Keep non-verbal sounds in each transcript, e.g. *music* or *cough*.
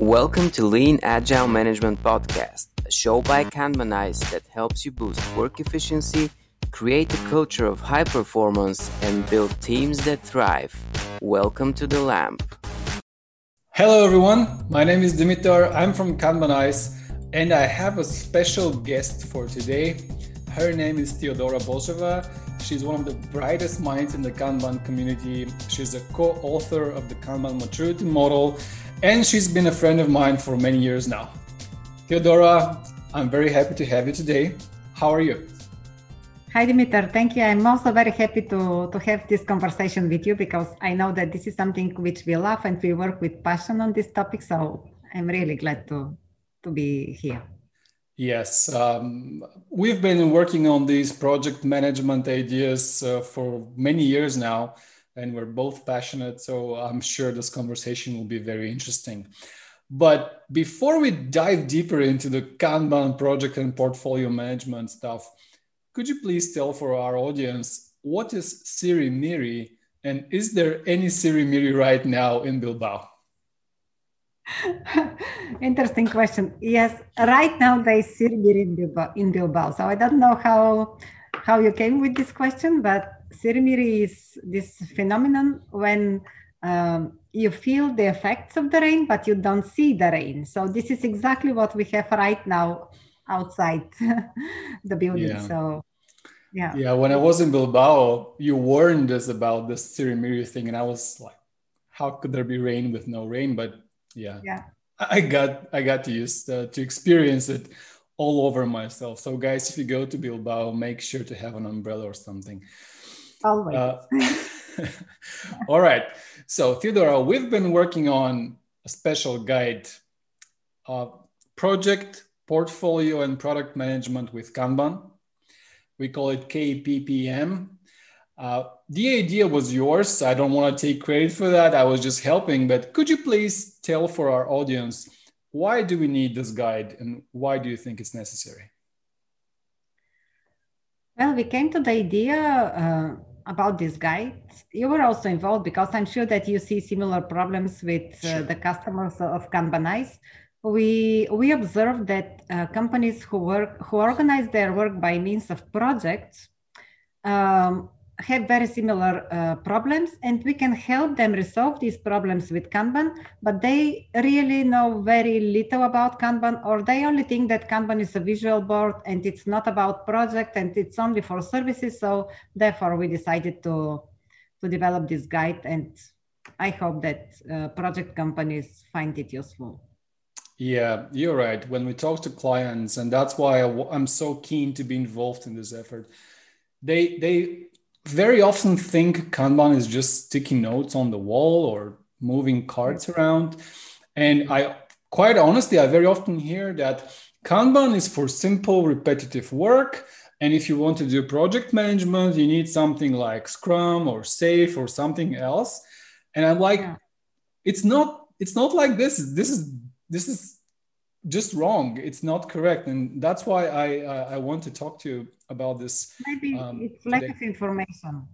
Welcome to Lean Agile Management Podcast, a show by Kanbanize that helps you boost work efficiency, create a culture of high performance, and build teams that thrive. Welcome to the LAMP. Hello, everyone. My name is Dimitar. I'm from Kanbanize, and I have a special guest for today. Her name is Theodora Bozheva. She's one of the brightest minds in the Kanban community. She's a co author of the Kanban maturity model, and she's been a friend of mine for many years now. Theodora, I'm very happy to have you today. How are you? Hi, Dimitar. Thank you. I'm also very happy to, to have this conversation with you because I know that this is something which we love and we work with passion on this topic. So I'm really glad to, to be here. Yes, um, we've been working on these project management ideas uh, for many years now, and we're both passionate. So I'm sure this conversation will be very interesting. But before we dive deeper into the Kanban project and portfolio management stuff, could you please tell for our audience what is Sirimiri, and is there any Sirimiri right now in Bilbao? *laughs* Interesting question. Yes, right now they see in Bilbao, in Bilbao. So I don't know how how you came with this question, but Sirimiri is this phenomenon when um, you feel the effects of the rain, but you don't see the rain. So this is exactly what we have right now outside *laughs* the building. Yeah. So yeah. Yeah. When I was in Bilbao, you warned us about this Sirimiri thing, and I was like, how could there be rain with no rain? But yeah yeah i got i got to use uh, to experience it all over myself so guys if you go to bilbao make sure to have an umbrella or something always uh, *laughs* all right so theodora we've been working on a special guide uh, project portfolio and product management with kanban we call it kppm uh, the idea was yours. I don't want to take credit for that. I was just helping. But could you please tell for our audience why do we need this guide and why do you think it's necessary? Well, we came to the idea uh, about this guide. You were also involved because I'm sure that you see similar problems with uh, sure. the customers of Kanbanize. We we observed that uh, companies who work who organize their work by means of projects um, have very similar uh, problems and we can help them resolve these problems with kanban but they really know very little about kanban or they only think that kanban is a visual board and it's not about project and it's only for services so therefore we decided to to develop this guide and i hope that uh, project companies find it useful. Yeah you're right. When we talk to clients and that's why i'm so keen to be involved in this effort they they very often think Kanban is just sticky notes on the wall or moving cards around. And I quite honestly, I very often hear that Kanban is for simple, repetitive work. And if you want to do project management, you need something like Scrum or SAFe or something else. And I'm like, yeah. it's not, it's not like this. This is this is just wrong. It's not correct, and that's why I uh, I want to talk to you about this. Maybe um, it's lack of information.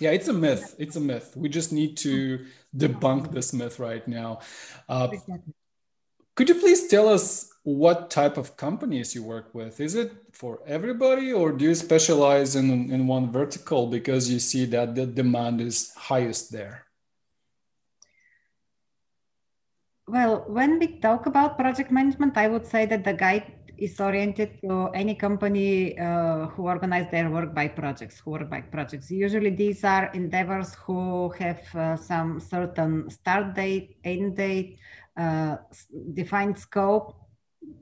Yeah, it's a myth. It's a myth. We just need to debunk this myth right now. Uh, could you please tell us what type of companies you work with? Is it for everybody, or do you specialize in in one vertical because you see that the demand is highest there? Well, when we talk about project management, I would say that the guide is oriented to any company uh, who organize their work by projects, who work by projects. Usually these are endeavors who have uh, some certain start date, end date, uh, defined scope,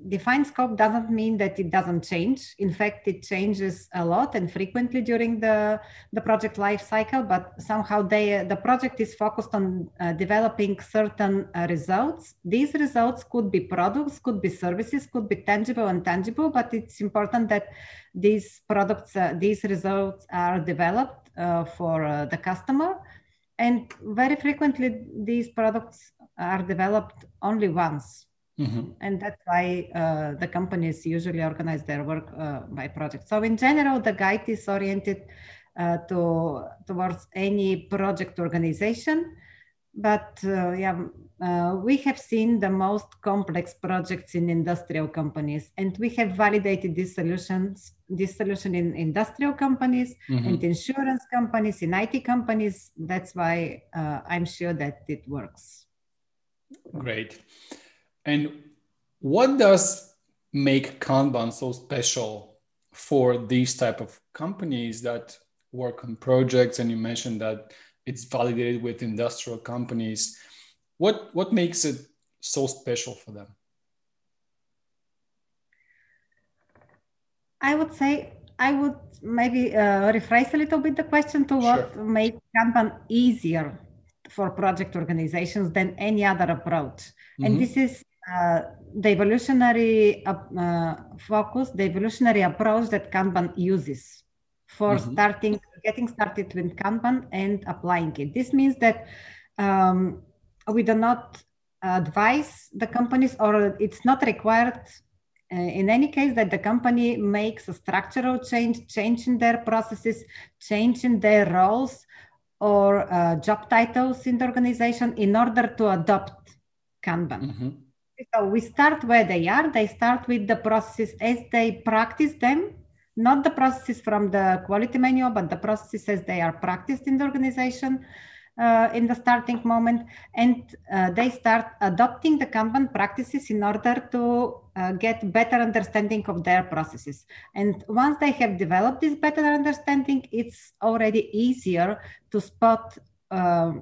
defined scope doesn't mean that it doesn't change. In fact, it changes a lot and frequently during the, the project life cycle, but somehow they, the project is focused on uh, developing certain uh, results. These results could be products, could be services, could be tangible and tangible, but it's important that these products, uh, these results are developed uh, for uh, the customer. And very frequently, these products are developed only once Mm-hmm. And that's why uh, the companies usually organize their work uh, by project. So in general, the guide is oriented uh, to towards any project organization. but uh, yeah, uh, we have seen the most complex projects in industrial companies, and we have validated these solutions, this solution in industrial companies mm-hmm. and insurance companies, in IT companies. That's why uh, I'm sure that it works. Great. And what does make Kanban so special for these type of companies that work on projects? And you mentioned that it's validated with industrial companies what what makes it so special for them i would say i would maybe uh, rephrase a little bit the question to what sure. make kanban easier for project organizations than any other approach mm-hmm. and this is uh, the evolutionary uh, uh, focus the evolutionary approach that kanban uses for mm-hmm. starting getting started with kanban and applying it this means that um, we do not advise the companies or it's not required uh, in any case that the company makes a structural change change in their processes change in their roles or uh, job titles in the organization in order to adopt kanban mm-hmm. So we start where they are. They start with the processes as they practice them not the processes from the quality manual but the processes as they are practiced in the organization uh, in the starting moment. And uh, they start adopting the kanban practices in order to uh, get better understanding of their processes. And once they have developed this better understanding it's already easier to spot uh,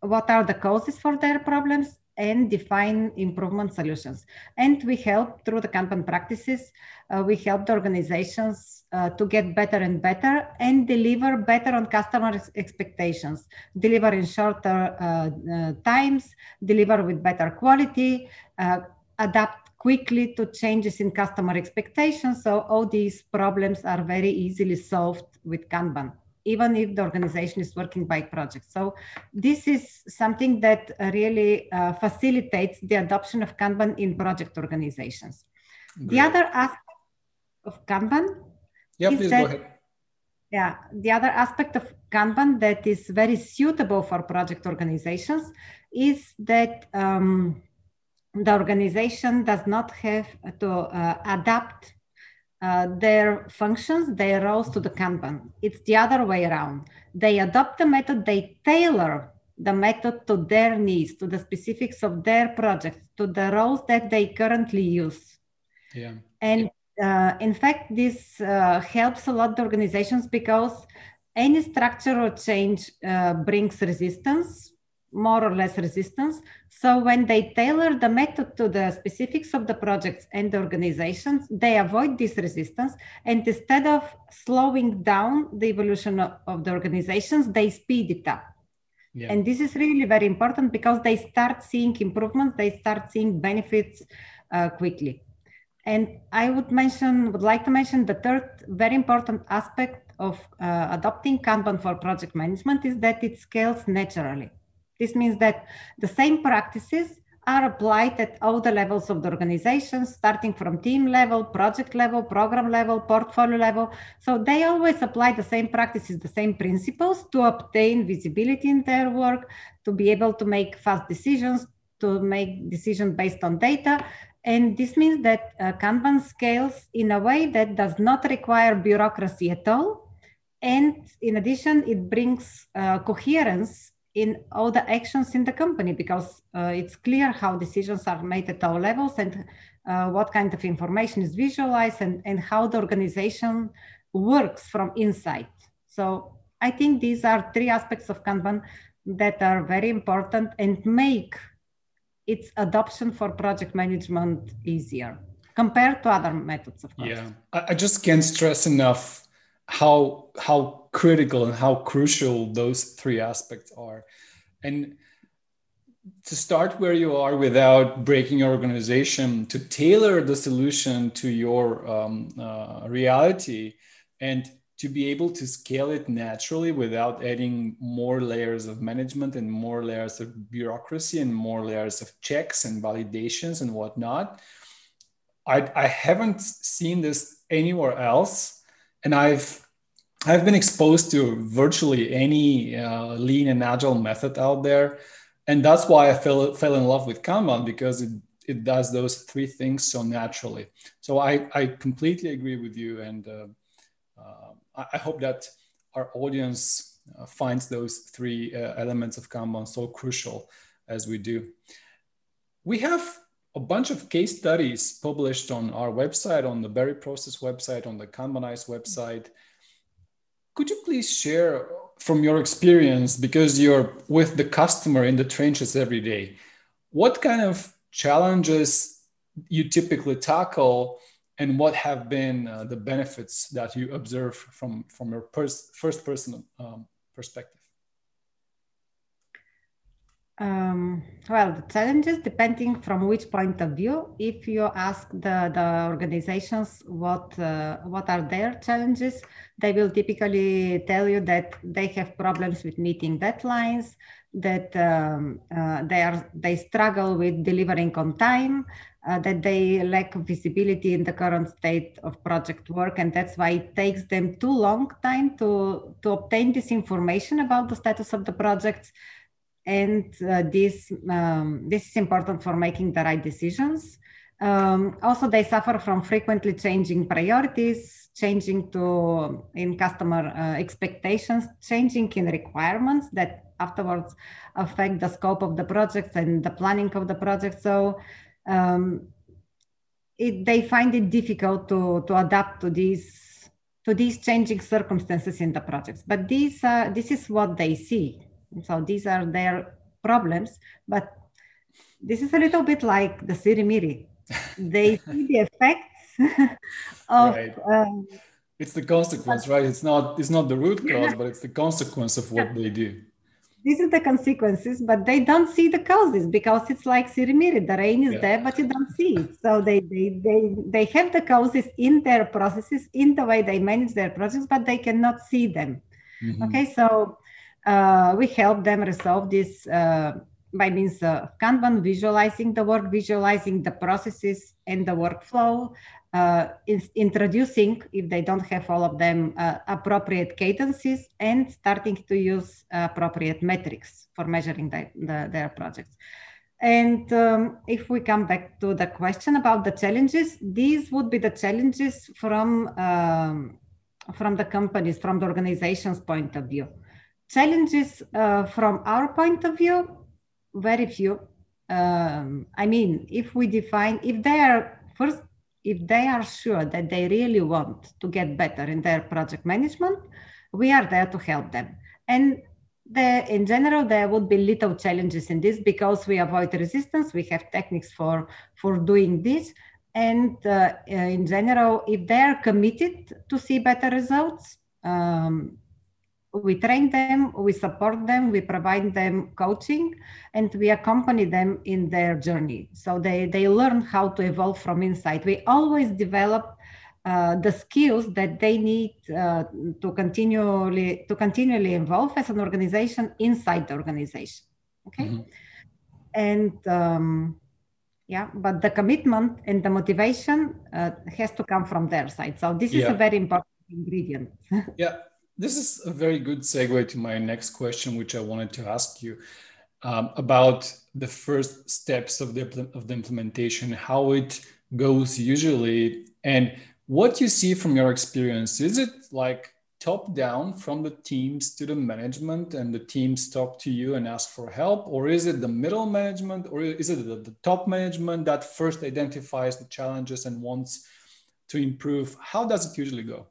what are the causes for their problems and define improvement solutions. And we help through the Kanban practices, uh, we help the organizations uh, to get better and better and deliver better on customer expectations, deliver in shorter uh, uh, times, deliver with better quality, uh, adapt quickly to changes in customer expectations. So all these problems are very easily solved with Kanban even if the organization is working by project. So this is something that really uh, facilitates the adoption of Kanban in project organizations. Great. The other aspect of Kanban yeah, is that, Yeah, the other aspect of Kanban that is very suitable for project organizations is that um, the organization does not have to uh, adapt uh, their functions, their roles to the Kanban. It's the other way around. They adopt the method, they tailor the method to their needs, to the specifics of their projects, to the roles that they currently use. Yeah. And uh, in fact, this uh, helps a lot the organizations because any structural change uh, brings resistance more or less resistance. So when they tailor the method to the specifics of the projects and the organizations, they avoid this resistance. And instead of slowing down the evolution of, the organizations, they speed it up. Yeah. And this is really very important because they start seeing improvements, they start seeing benefits uh, quickly. And I would mention, would like to mention the third very important aspect of uh, adopting Kanban for project management is that it scales naturally. This means that the same practices are applied at all the levels of the organization, starting from team level, project level, program level, portfolio level. So they always apply the same practices, the same principles to obtain visibility in their work, to be able to make fast decisions, to make decisions based on data. And this means that uh, Kanban scales in a way that does not require bureaucracy at all. And in addition, it brings uh, coherence in all the actions in the company because uh, it's clear how decisions are made at all levels and uh, what kind of information is visualized and, and how the organization works from inside. So I think these are three aspects of Kanban that are very important and make its adoption for project management easier compared to other methods of course. Yeah, I just can't stress enough how how critical and how crucial those three aspects are and to start where you are without breaking your organization to tailor the solution to your um, uh, reality and to be able to scale it naturally without adding more layers of management and more layers of bureaucracy and more layers of checks and validations and whatnot. I, I haven't seen this anywhere else and I've I've been exposed to virtually any uh, lean and agile method out there, and that's why I fell fell in love with Kanban because it it does those three things so naturally. So I I completely agree with you, and uh, uh, I hope that our audience uh, finds those three uh, elements of Kanban so crucial as we do. We have a bunch of case studies published on our website, on the Berriprocess website, on the Kanbanize website. Could you please share from your experience, because you're with the customer in the trenches every day, what kind of challenges you typically tackle and what have been uh, the benefits that you observe from, from your pers- first person um, perspective? Um, well, the challenges depending from which point of view. If you ask the, the organizations what uh, what are their challenges, they will typically tell you that they have problems with meeting deadlines, that um, uh, they are they struggle with delivering on time, uh, that they lack visibility in the current state of project work, and that's why it takes them too long time to to obtain this information about the status of the projects and uh, this um, this is important for making the right decisions. Um, also, they suffer from frequently changing priorities, changing to in customer uh, expectations, changing in requirements that afterwards affect the scope of the projects and the planning of the project. So um, it, they find it difficult to, to adapt to these to these changing circumstances in the projects. But these uh, this is what they see so these are their problems, but this is a little bit like the sirimiri. they *laughs* see the effects *laughs* of. Right. Um, it's the consequence, right? It's not. It's not the root cause, but it's the consequence of what they do. This is the consequences, but they don't see the causes because it's like sirimiri. The rain is yeah. there, but you don't see it. So they, they they they have the causes in their processes, in the way they manage their projects, but they cannot see them. Mm-hmm. Okay, so uh, we help them resolve this uh, by means of Kanban, visualizing the work, visualizing the processes and the workflow, uh, introducing, if they don't have all of them, uh, appropriate cadences, and starting to use appropriate metrics for measuring the, the, their projects. And um, if we come back to the question about the challenges, these would be the challenges from um, from the companies, from the organization's point of view. Challenges uh, from our point of view, very few. Um, I mean, if we define, if they are first, if they are sure that they really want to get better in their project management, we are there to help them. And the, in general, there would be little challenges in this because we avoid resistance. We have techniques for, for doing this. And uh, in general, if they are committed to see better results, um, we train them, we support them, we provide them coaching, and we accompany them in their journey. So they, they learn how to evolve from inside. We always develop uh, the skills that they need uh, to continually to continually evolve as an organization inside the organization. Okay, mm-hmm. and um, yeah, but the commitment and the motivation uh, has to come from their side. So this yeah. is a very important ingredient. *laughs* yeah this is a very good segue to my next question, which I wanted to ask you um, about the first steps of the, of the implementation, how it goes usually, and what you see from your experience. Is it like top down from the teams to the management and the teams talk to you and ask for help? Or is it the middle management or is it the, the, top management that first identifies the challenges and wants to improve? How does it usually go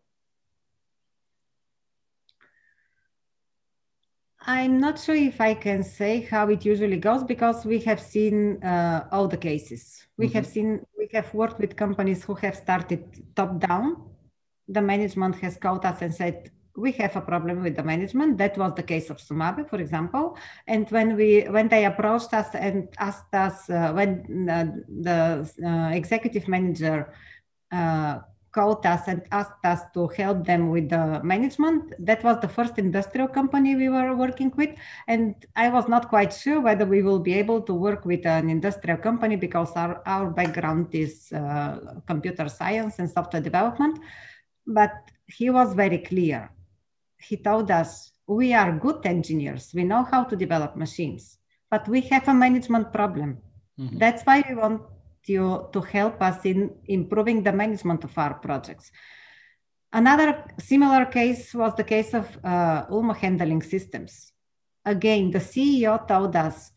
I'm not sure if I can say how it usually goes because we have seen uh, all the cases. We mm-hmm. have seen, we have worked with companies who have started top down. The management has called us and said, we have a problem with the management. That was the case of Sumabe, for example. And when we when they approached us and asked us uh, when uh, the uh, executive manager uh, called us and asked us to help them with the management. That was the first industrial company we were working with. And I was not quite sure whether we will be able to work with an industrial company because our, our background is uh, computer science and software development. But he was very clear. He told us, we are good engineers. We know how to develop machines. but we have a management problem. Mm-hmm. That's why we want you to help us in improving the management of our projects. Another similar case was the case of uh, ULMA handling systems. Again, the CEO told us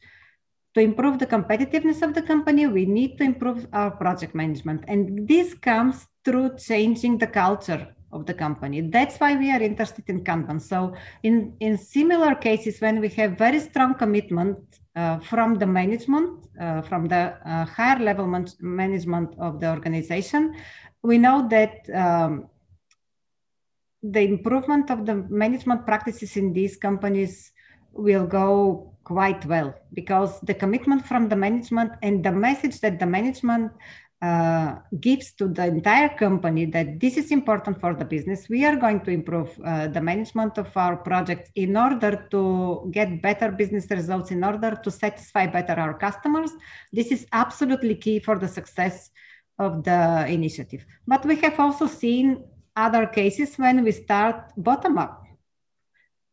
to improve the competitiveness of the company, we need to improve our project management. And this comes through changing the culture of the company. That's why we are interested in Kanban. So in, in similar cases, when we have very strong commitment uh, from the management, uh, from the uh, higher level man- management of the organization, we know that um, the improvement of the management practices in these companies will go quite well because the commitment from the management and the message that the management uh, gives to the entire company that this is important for the business. We are going to improve uh, the management of our projects in order to get better business results, in order to satisfy better our customers. This is absolutely key for the success of the initiative. But we have also seen other cases when we start bottom up.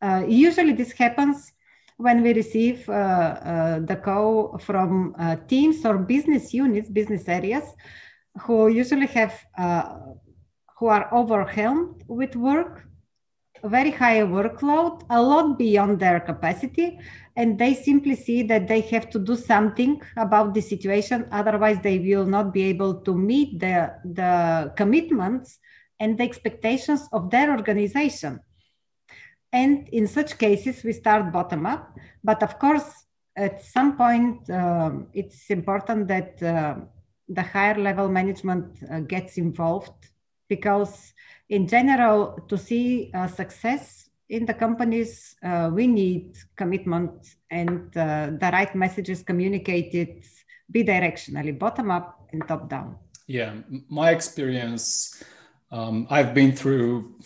Uh, usually, this happens when we receive uh, uh, the call from uh, teams or business units, business areas, who usually have who are overwhelmed with work, very high workload, a lot beyond their capacity, and they simply see that they have to do something about the situation. Otherwise, they will not be able to meet the, the commitments and the expectations of their organization. And in such cases, we start bottom up. But of course, at some point, um, it's important that uh, the higher level management uh, gets involved because, in general, to see uh, success in the companies, uh, we need commitment and uh, the right messages communicated bidirectionally, bottom up and top down. Yeah, my experience, um, I've been through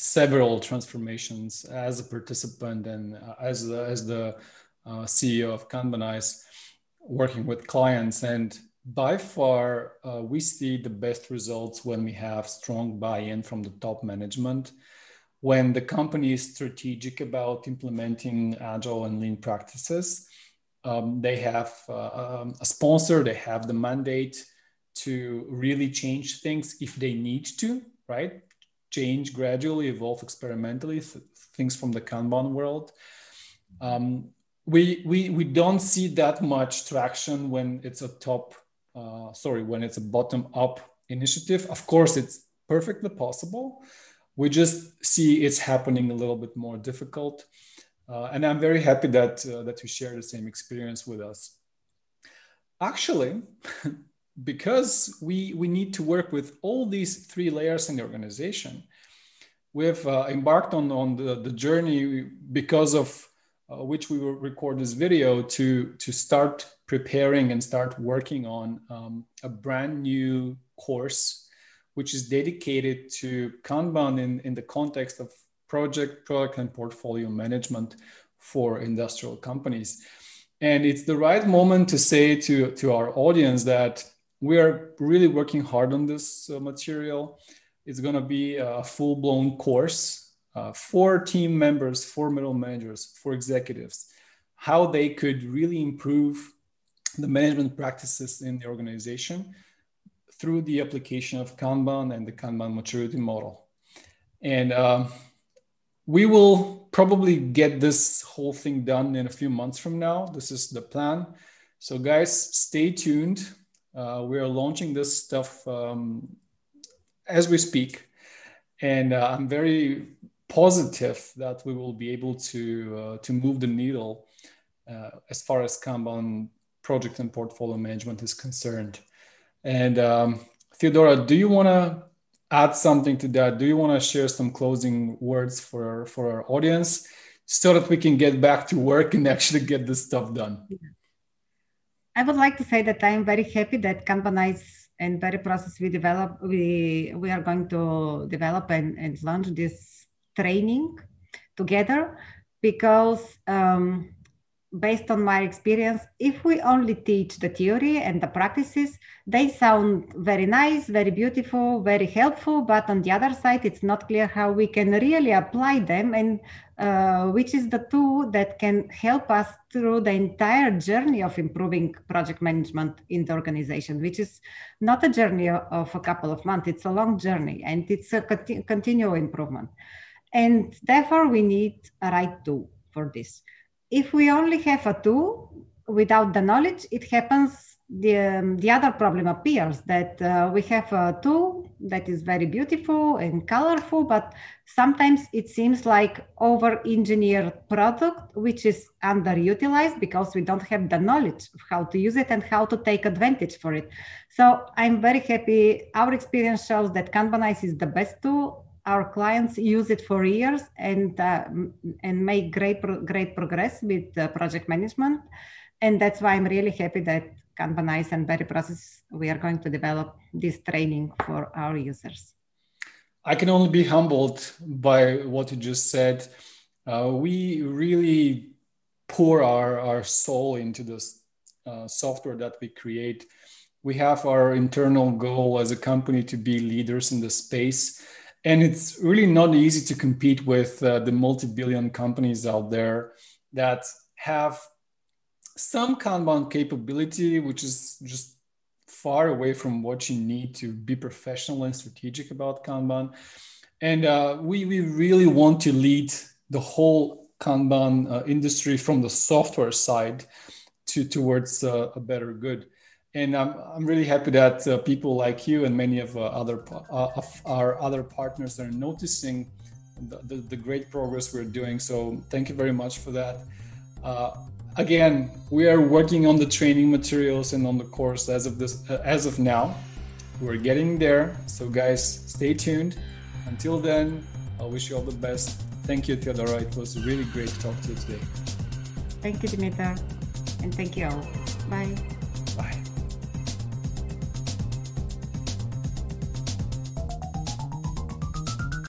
several transformations as a participant and uh, as, as the uh, CEO of Kanbanize, working with clients. And by far, uh, we see the best results when we have strong buy in from the top management. When the company is strategic about implementing agile and lean practices, um, they have uh, um, a sponsor, they have the mandate to really change things if they need to, right? Change gradually, evolve experimentally, th- things from the Kanban world. Um, we, we, we don't see that much traction when it's a top, uh, sorry, when it's a bottom up initiative. Of course, it's perfectly possible. We just see it's happening a little bit more difficult. Uh, and I'm very happy that, uh, that you share the same experience with us. Actually, *laughs* because we, we need to work with all these three layers in the organization, we've uh, embarked on, on the, the journey because of uh, which we will record this video to, to start preparing and start working on um, a brand new course, which is dedicated to Kanban in, in the context of project, product, and portfolio management for industrial companies. And it's the right moment to say to, to our audience that we are really working hard on this uh, material. It's going to be a full blown course uh, for team members, for middle managers, for executives, how they could really improve the management practices in the organization through the application of Kanban and the Kanban maturity model. And um, we will probably get this whole thing done in a few months from now. This is the plan. So, guys, stay tuned. Uh, we are launching this stuff um, as we speak, and uh, I'm very positive that we will be able to uh, to move the needle uh, as far as Kanban project and portfolio management is concerned. And um, Theodora, do you want to add something to that? Do you want to share some closing words for for our audience so that we can get back to work and *laughs* actually get this stuff done? I would like to say that I am very happy that Kanbanize and Berriprocess we develop we we are going to develop and, and launch this training together because um, based on my experience, if we only teach the theory and the practices, they sound very nice, very beautiful, very helpful. But on the other side, it's not clear how we can really apply them and uh, which is the tool that can help us through the entire journey of improving project management in the organization, which is not a journey of a couple of months, it's a long journey and it's a continu- continual improvement. And therefore, we need a right tool for this if we only have a tool without the knowledge, it happens. The, um, the other problem appears that uh, we have a tool that is very beautiful and colorful, but sometimes it seems like over engineered product, which is underutilized because we don't have the knowledge of how to use it and how to take advantage for it. So I'm very happy. Our experience shows that Kanbanize is the best tool our clients use it for years and uh, and make great great progress with uh, project management and that's why i'm really happy that kanbanize and berriprocess we are going to develop this training for our users. I can only be humbled by what you just said. Uh, we really pour our, our soul into this uh, software that we create. We have our internal goal as a company to be leaders in the space and it's really not easy to compete with uh, the multi-billion companies out there that have some kanban capability which is just far away from what you need to be professional and strategic about kanban and uh, we, we really want to lead the whole kanban uh, industry from the software side to towards uh, a better good and I'm, I'm really happy that uh, people like you and many of, uh, other, uh, of our other partners are noticing the, the, the, great progress we're doing. So thank you very much for that. Again, we are working on the training materials and on the course as of this uh, as of now. We're getting there. So guys, stay tuned. Until then, I wish you all the best. Thank you, Theodora. It was really great to talk to you today. Thank you, Dimitar. And thank you all. Bye.